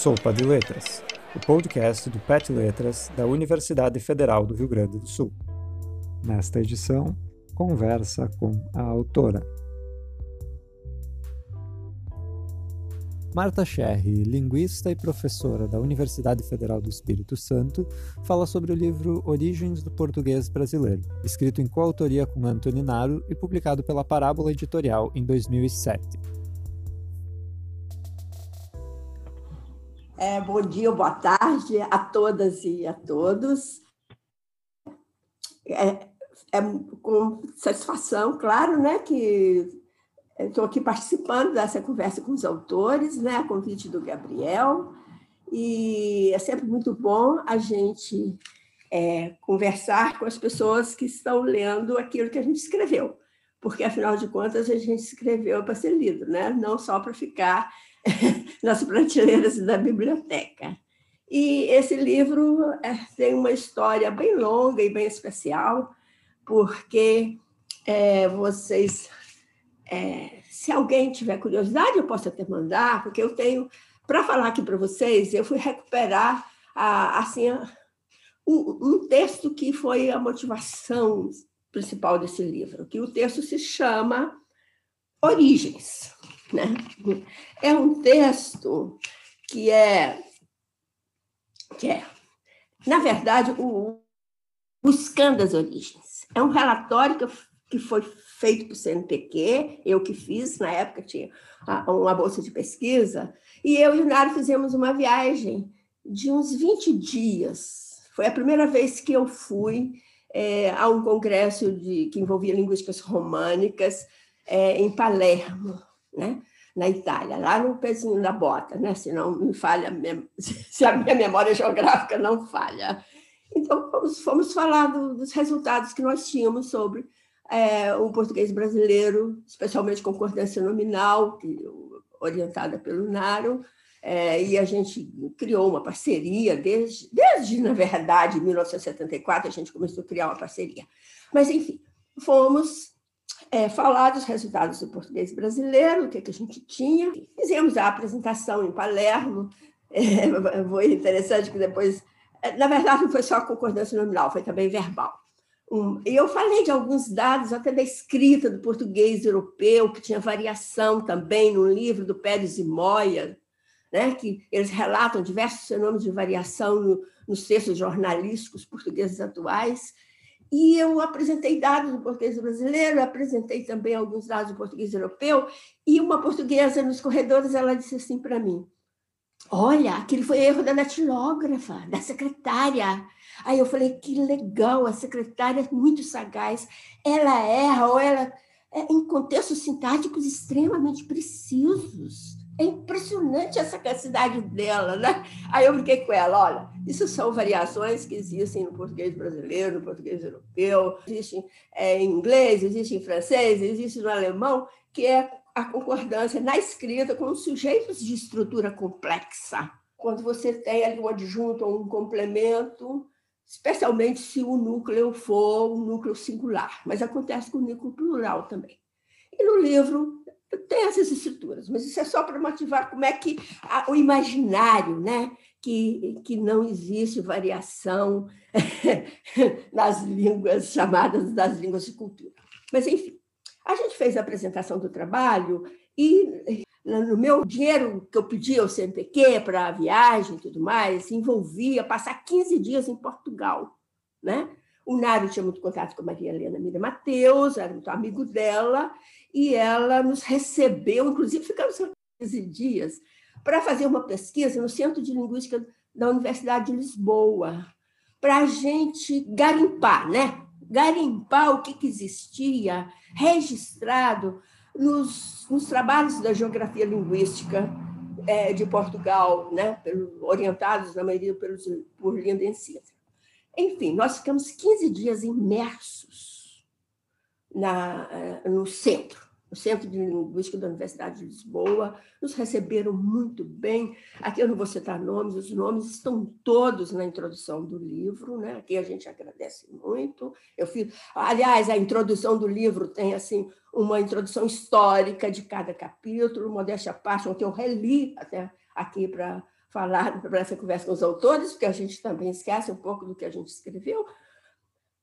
Sopa de Letras, o podcast do PET Letras da Universidade Federal do Rio Grande do Sul. Nesta edição, conversa com a autora. Marta Scherri, linguista e professora da Universidade Federal do Espírito Santo, fala sobre o livro Origens do Português Brasileiro, escrito em coautoria com Antony Naro e publicado pela Parábola Editorial em 2007. É, bom dia, boa tarde a todas e a todos. É, é com satisfação, claro, né, que estou aqui participando dessa conversa com os autores, né, a convite do Gabriel, e é sempre muito bom a gente é, conversar com as pessoas que estão lendo aquilo que a gente escreveu, porque, afinal de contas, a gente escreveu para ser lido, né? não só para ficar nas prateleiras da biblioteca. E esse livro é, tem uma história bem longa e bem especial, porque é, vocês, é, se alguém tiver curiosidade, eu posso até mandar, porque eu tenho, para falar aqui para vocês, eu fui recuperar a, assim, um, um texto que foi a motivação principal desse livro, que o texto se chama Origens. Né? É um texto que é, que é na verdade, o, buscando as origens. É um relatório que, que foi feito para o CNPq, eu que fiz, na época tinha uma bolsa de pesquisa, e eu e o Naro fizemos uma viagem de uns 20 dias. Foi a primeira vez que eu fui é, a um congresso de, que envolvia linguísticas românicas é, em Palermo né? na Itália, lá no pezinho da bota, né? se não me falha, se a minha memória geográfica não falha. Então, fomos, fomos falar do, dos resultados que nós tínhamos sobre é, o português brasileiro, especialmente concordância nominal, que, orientada pelo Naro, é, e a gente criou uma parceria, desde, desde, na verdade, 1974, a gente começou a criar uma parceria. Mas, enfim, fomos é, falar dos resultados do português brasileiro, o que, que a gente tinha. Fizemos a apresentação em Palermo, é, foi interessante que depois, é, na verdade, não foi só concordância nominal, foi também verbal. Um, e eu falei de alguns dados, até da escrita do português europeu, que tinha variação também no livro do Pérez e Moya, né, que eles relatam diversos fenômenos de variação no, nos textos jornalísticos portugueses atuais. E eu apresentei dados do português brasileiro, apresentei também alguns dados do português europeu, e uma portuguesa nos corredores, ela disse assim para mim, olha, aquele foi erro da datilógrafa, da secretária. Aí eu falei, que legal, a secretária é muito sagaz, ela erra, ou ela é em contextos sintáticos extremamente precisos. É impressionante essa capacidade dela, né? Aí eu brinquei com ela, olha, isso são variações que existem no português brasileiro, no português europeu, existem é, em inglês, existem em francês, existe no alemão, que é a concordância na escrita com sujeitos de estrutura complexa. Quando você tem ali um adjunto ou um complemento, especialmente se o núcleo for um núcleo singular, mas acontece com o núcleo plural também. E no livro tem essas estruturas, mas isso é só para motivar como é que a, o imaginário, né? que, que não existe variação nas línguas chamadas das línguas de cultura. Mas, enfim, a gente fez a apresentação do trabalho e no meu dinheiro que eu pedi ao CNPq para a viagem e tudo mais, envolvia passar 15 dias em Portugal, né? O Nário tinha muito contato com a Maria Helena Mira Mateus, era muito amigo dela, e ela nos recebeu, inclusive ficamos 15 dias, para fazer uma pesquisa no Centro de Linguística da Universidade de Lisboa, para a gente garimpar, né? garimpar o que, que existia registrado nos, nos, trabalhos da geografia linguística é, de Portugal, né? Pelo, orientados, na maioria, pelos, por Lindenses. Enfim, nós ficamos 15 dias imersos na, eh, no centro, no Centro de Linguística da Universidade de Lisboa, nos receberam muito bem. Aqui eu não vou citar nomes, os nomes estão todos na introdução do livro, né? Aqui a gente agradece muito. Eu fiz, aliás, a introdução do livro tem assim uma introdução histórica de cada capítulo, modéstia à parte, que eu reli até aqui para falar para essa conversa com os autores, porque a gente também esquece um pouco do que a gente escreveu,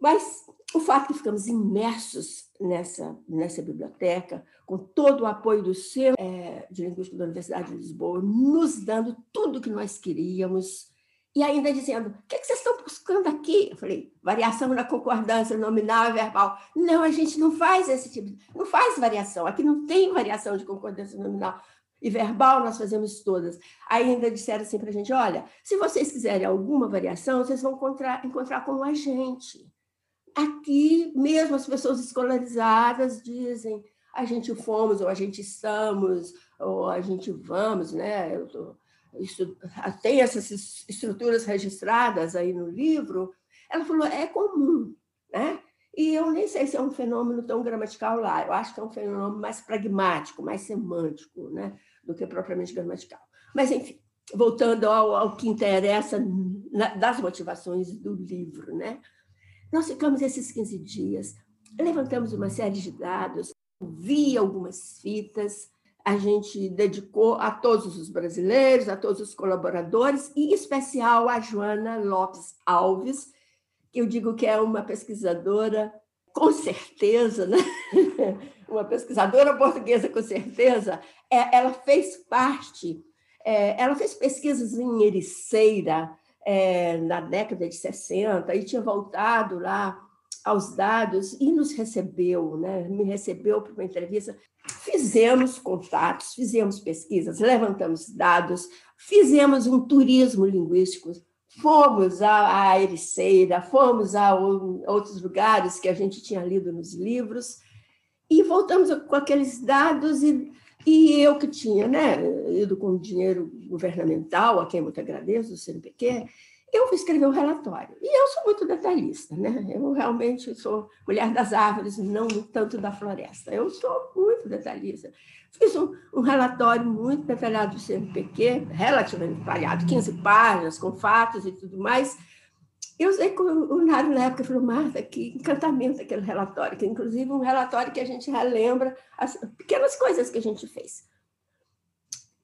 mas o fato que ficamos imersos nessa, nessa biblioteca, com todo o apoio do Centro é, de Linguística da Universidade de Lisboa, nos dando tudo o que nós queríamos, e ainda dizendo: o que, é que vocês estão buscando aqui? Eu falei: variação na concordância nominal e verbal. Não, a gente não faz esse tipo, de, não faz variação. Aqui não tem variação de concordância nominal e verbal, nós fazemos todas. Ainda disseram assim para a gente: olha, se vocês quiserem alguma variação, vocês vão encontrar, encontrar com a gente. Aqui, mesmo as pessoas escolarizadas dizem: a gente fomos, ou a gente estamos, ou a gente vamos, né? Tô, isso, tem essas estruturas registradas aí no livro, ela falou, é comum, né? E eu nem sei se é um fenômeno tão gramatical lá, eu acho que é um fenômeno mais pragmático, mais semântico, né? Do que propriamente gramatical. Mas, enfim, voltando ao, ao que interessa na, das motivações do livro, né? Nós ficamos esses 15 dias, levantamos uma série de dados, vi algumas fitas, a gente dedicou a todos os brasileiros, a todos os colaboradores, e em especial a Joana Lopes Alves, que eu digo que é uma pesquisadora com certeza, né? uma pesquisadora portuguesa com certeza, é, ela fez parte, é, ela fez pesquisas em Ericeira é, na década de 60 e tinha voltado lá aos dados e nos recebeu, né? me recebeu para uma entrevista. Fizemos contatos, fizemos pesquisas, levantamos dados, fizemos um turismo linguístico, fomos a Ericeira, fomos a outros lugares que a gente tinha lido nos livros e voltamos com aqueles dados e, e eu que tinha né, ido com dinheiro governamental, a quem muito agradeço, do CNPq, eu fui escrever um relatório. E eu sou muito detalhista, né? Eu realmente sou mulher das árvores, não tanto da floresta. Eu sou muito detalhista. Fiz um, um relatório muito detalhado do CNPq, relativamente detalhado, 15 páginas, com fatos e tudo mais. Eu sei que o Nário, na época, falou, Marta, que encantamento aquele relatório, que inclusive um relatório que a gente relembra as pequenas coisas que a gente fez.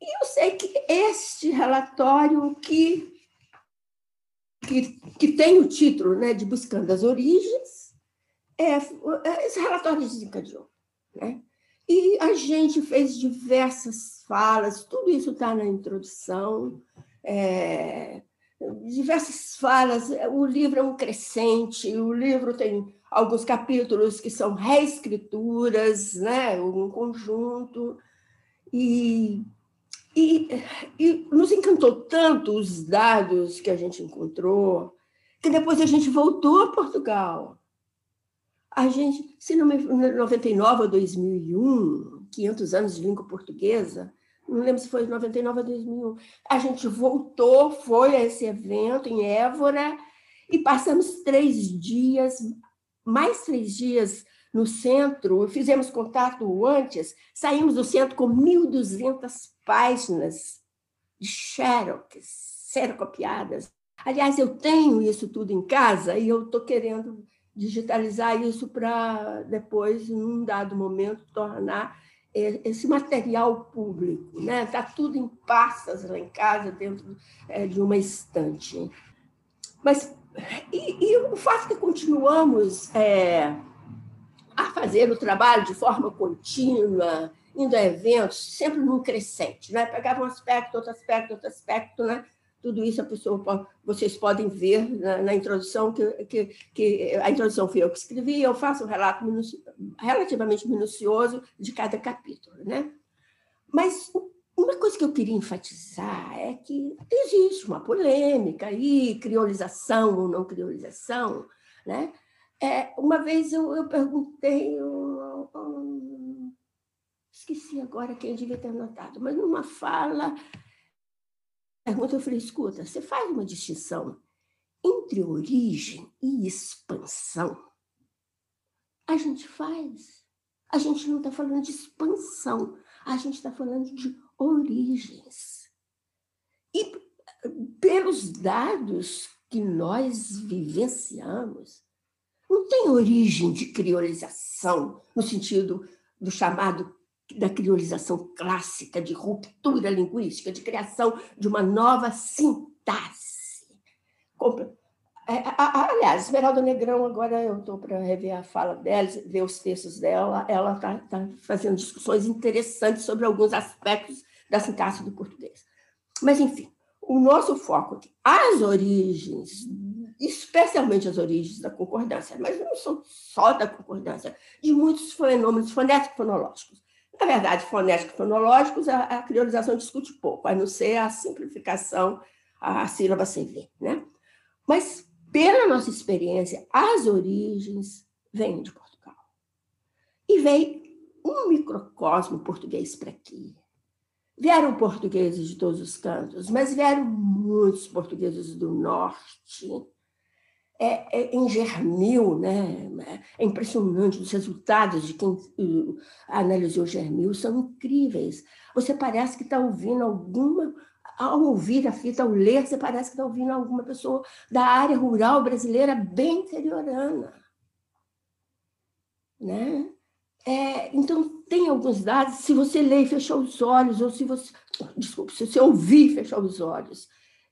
E eu sei que este relatório que que, que tem o título né, de Buscando as Origens, é, é, esse relatório desencadeou. Né? E a gente fez diversas falas, tudo isso está na introdução, é, diversas falas. O livro é um crescente, o livro tem alguns capítulos que são reescrituras, né, um conjunto, e e, e nos encantou tanto os dados que a gente encontrou, que depois a gente voltou a Portugal. A gente, se não me 99 ou 2001, 500 anos de língua portuguesa, não lembro se foi 99 ou 2001, a gente voltou, foi a esse evento em Évora e passamos três dias, mais três dias no centro, fizemos contato antes, saímos do centro com 1.200 páginas de xerox, serocopiadas. Aliás, eu tenho isso tudo em casa e eu estou querendo digitalizar isso para depois, num dado momento, tornar esse material público. Né? Tá tudo em pastas lá em casa, dentro é, de uma estante. Mas e, e o fato que continuamos é, a fazer o trabalho de forma contínua, indo a eventos, sempre num crescente, né? Pegava um aspecto, outro aspecto, outro aspecto, né? Tudo isso a pessoa vocês podem ver na, na introdução que, que, que, a introdução foi eu que escrevi. Eu faço um relato relativamente minucioso de cada capítulo, né? Mas uma coisa que eu queria enfatizar é que existe uma polêmica aí, criolização ou não criolização, né? É, uma vez eu, eu perguntei, eu, eu, esqueci agora quem devia ter notado, mas numa fala, pergunta, eu falei, escuta, você faz uma distinção entre origem e expansão? A gente faz. A gente não está falando de expansão, a gente está falando de origens. E pelos dados que nós vivenciamos, não tem origem de criolização, no sentido do chamado da criolização clássica, de ruptura linguística, de criação de uma nova sintaxe. É, aliás, Esmeralda Negrão, agora eu estou para rever a fala dela, ver os textos dela, ela está tá fazendo discussões interessantes sobre alguns aspectos da sintaxe do português. Mas, enfim, o nosso foco aqui, as origens, especialmente as origens da concordância, mas não são só da concordância, de muitos fenômenos fonético-fonológicos. Na verdade, fonético-fonológicos, a, a criolização discute pouco, a não ser a simplificação, a sílaba sem né? Mas pela nossa experiência, as origens vêm de Portugal. E veio um microcosmo português para aqui. Vieram portugueses de todos os cantos, mas vieram muitos portugueses do norte. É, é, Germil, né? é impressionante, os resultados de quem uh, analisou Germil são incríveis. Você parece que está ouvindo alguma ao ouvir a fita, ao ler, você parece que está ouvindo alguma pessoa da área rural brasileira bem interiorana. Né? É, então, tem alguns dados, se você ler e fechar os olhos, ou se você. Desculpe, se você ouvir e fechar os olhos,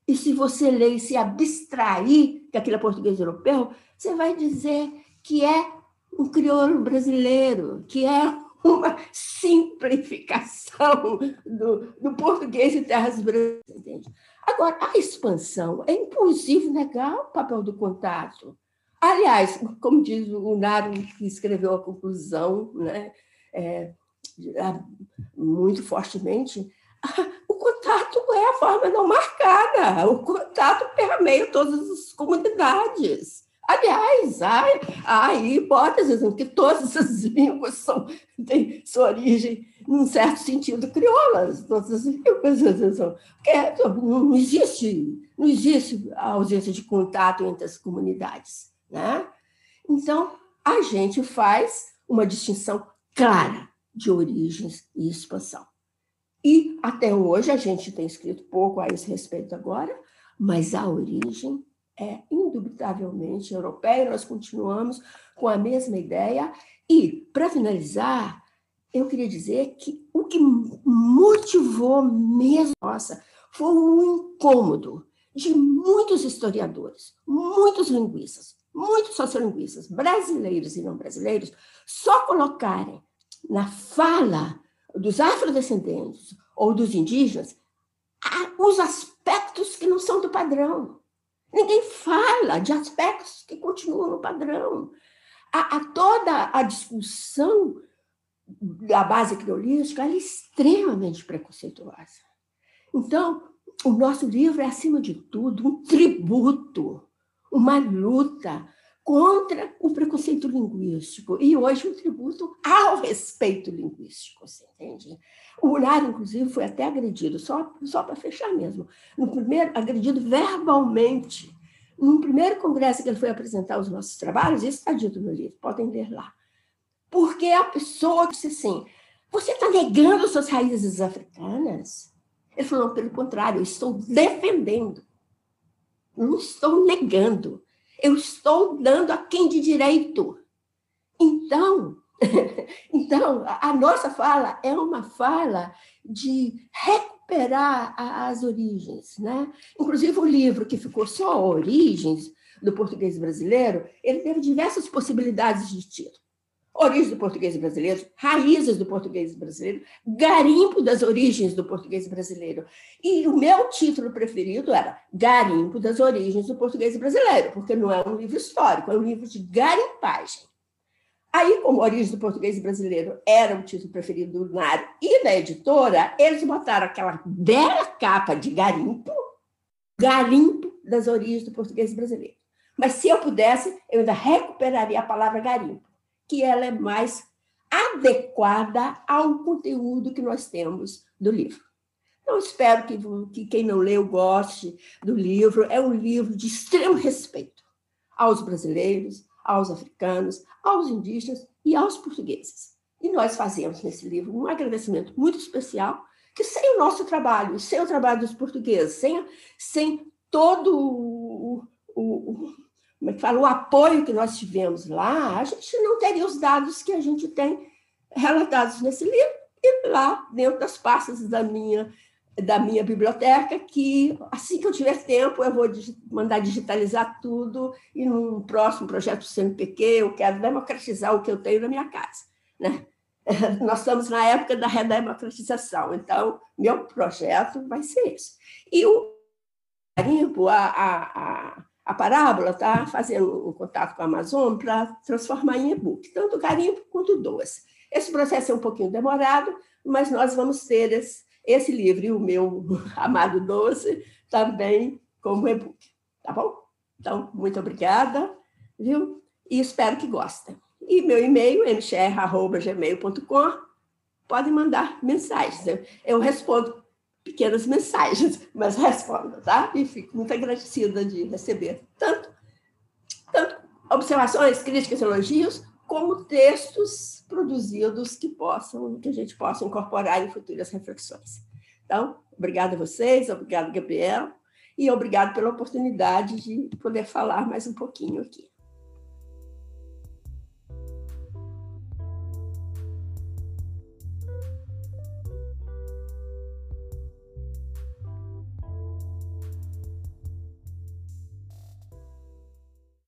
e se você ler e se abstrair daquilo é português europeu, você vai dizer que é um crioulo brasileiro, que é uma simplificação do, do português de terras brancas. Agora, a expansão, é impossível negar o papel do contato. Aliás, como diz o Naro, que escreveu a conclusão, né, é, muito fortemente, forma não marcada, o contato permeia todas as comunidades. Aliás, há, há hipóteses em que todas as línguas são, têm sua origem, num certo sentido, crioulas. Todas as línguas são. Porque não existe, não existe a ausência de contato entre as comunidades. Né? Então, a gente faz uma distinção clara de origens e expansão. E até hoje a gente tem escrito pouco a esse respeito agora, mas a origem é indubitavelmente europeia, nós continuamos com a mesma ideia. E, para finalizar, eu queria dizer que o que motivou mesmo nossa foi um incômodo de muitos historiadores, muitos linguistas, muitos sociolinguistas, brasileiros e não brasileiros, só colocarem na fala dos afrodescendentes ou dos indígenas os aspectos que não são do padrão. Ninguém fala de aspectos que continuam no padrão. A, a toda a discussão da base criolística é extremamente preconceituosa. Então, o nosso livro é, acima de tudo, um tributo, uma luta contra o preconceito linguístico e hoje um tributo ao respeito linguístico, você entende? O Unar, inclusive, foi até agredido, só, só para fechar mesmo, no primeiro, agredido verbalmente. No primeiro congresso que ele foi apresentar os nossos trabalhos, isso está dito no livro, podem ler lá. Porque a pessoa disse assim: você está negando suas raízes africanas? Ele falou: pelo contrário, eu estou defendendo. Não estou negando eu estou dando a quem de direito. Então, então a nossa fala é uma fala de recuperar as origens, né? Inclusive o livro que ficou só Origens do português brasileiro, ele teve diversas possibilidades de título origens do português brasileiro, raízes do português brasileiro, garimpo das origens do português brasileiro. E o meu título preferido era Garimpo das origens do português brasileiro, porque não é um livro histórico, é um livro de garimpagem. Aí, como Origens do Português Brasileiro era o título preferido do Nário e da editora, eles botaram aquela bela capa de garimpo, garimpo das origens do português brasileiro. Mas se eu pudesse, eu ainda recuperaria a palavra garimpo que ela é mais adequada ao conteúdo que nós temos do livro. Então, espero que, que quem não leu goste do livro. É um livro de extremo respeito aos brasileiros, aos africanos, aos indígenas e aos portugueses. E nós fazemos nesse livro um agradecimento muito especial, que sem o nosso trabalho, sem o trabalho dos portugueses, sem, sem todo como é que fala, o apoio que nós tivemos lá, a gente não teria os dados que a gente tem relatados nesse livro e lá dentro das pastas da minha da minha biblioteca, que assim que eu tiver tempo eu vou mandar digitalizar tudo e num próximo projeto do CNPq eu quero democratizar o que eu tenho na minha casa. Né? Nós estamos na época da redemocratização, então meu projeto vai ser esse. E o garimpo, a, a, a, a parábola está fazendo um contato com a Amazon para transformar em e-book, tanto o garimpo quanto doce. Esse processo é um pouquinho demorado, mas nós vamos ter esse, esse livro e o meu amado doce também como e-book, tá bom? Então, muito obrigada, viu? E espero que gostem. E meu e-mail, mcr.gmail.com, podem mandar mensagens. Eu, eu respondo pequenas mensagens, mas respondo, tá? E fico muito agradecida de receber tanto, tanto observações, críticas, elogios, como textos produzidos que possam, que a gente possa incorporar em futuras reflexões. Então, obrigada a vocês, obrigado, Gabriel, e obrigado pela oportunidade de poder falar mais um pouquinho aqui.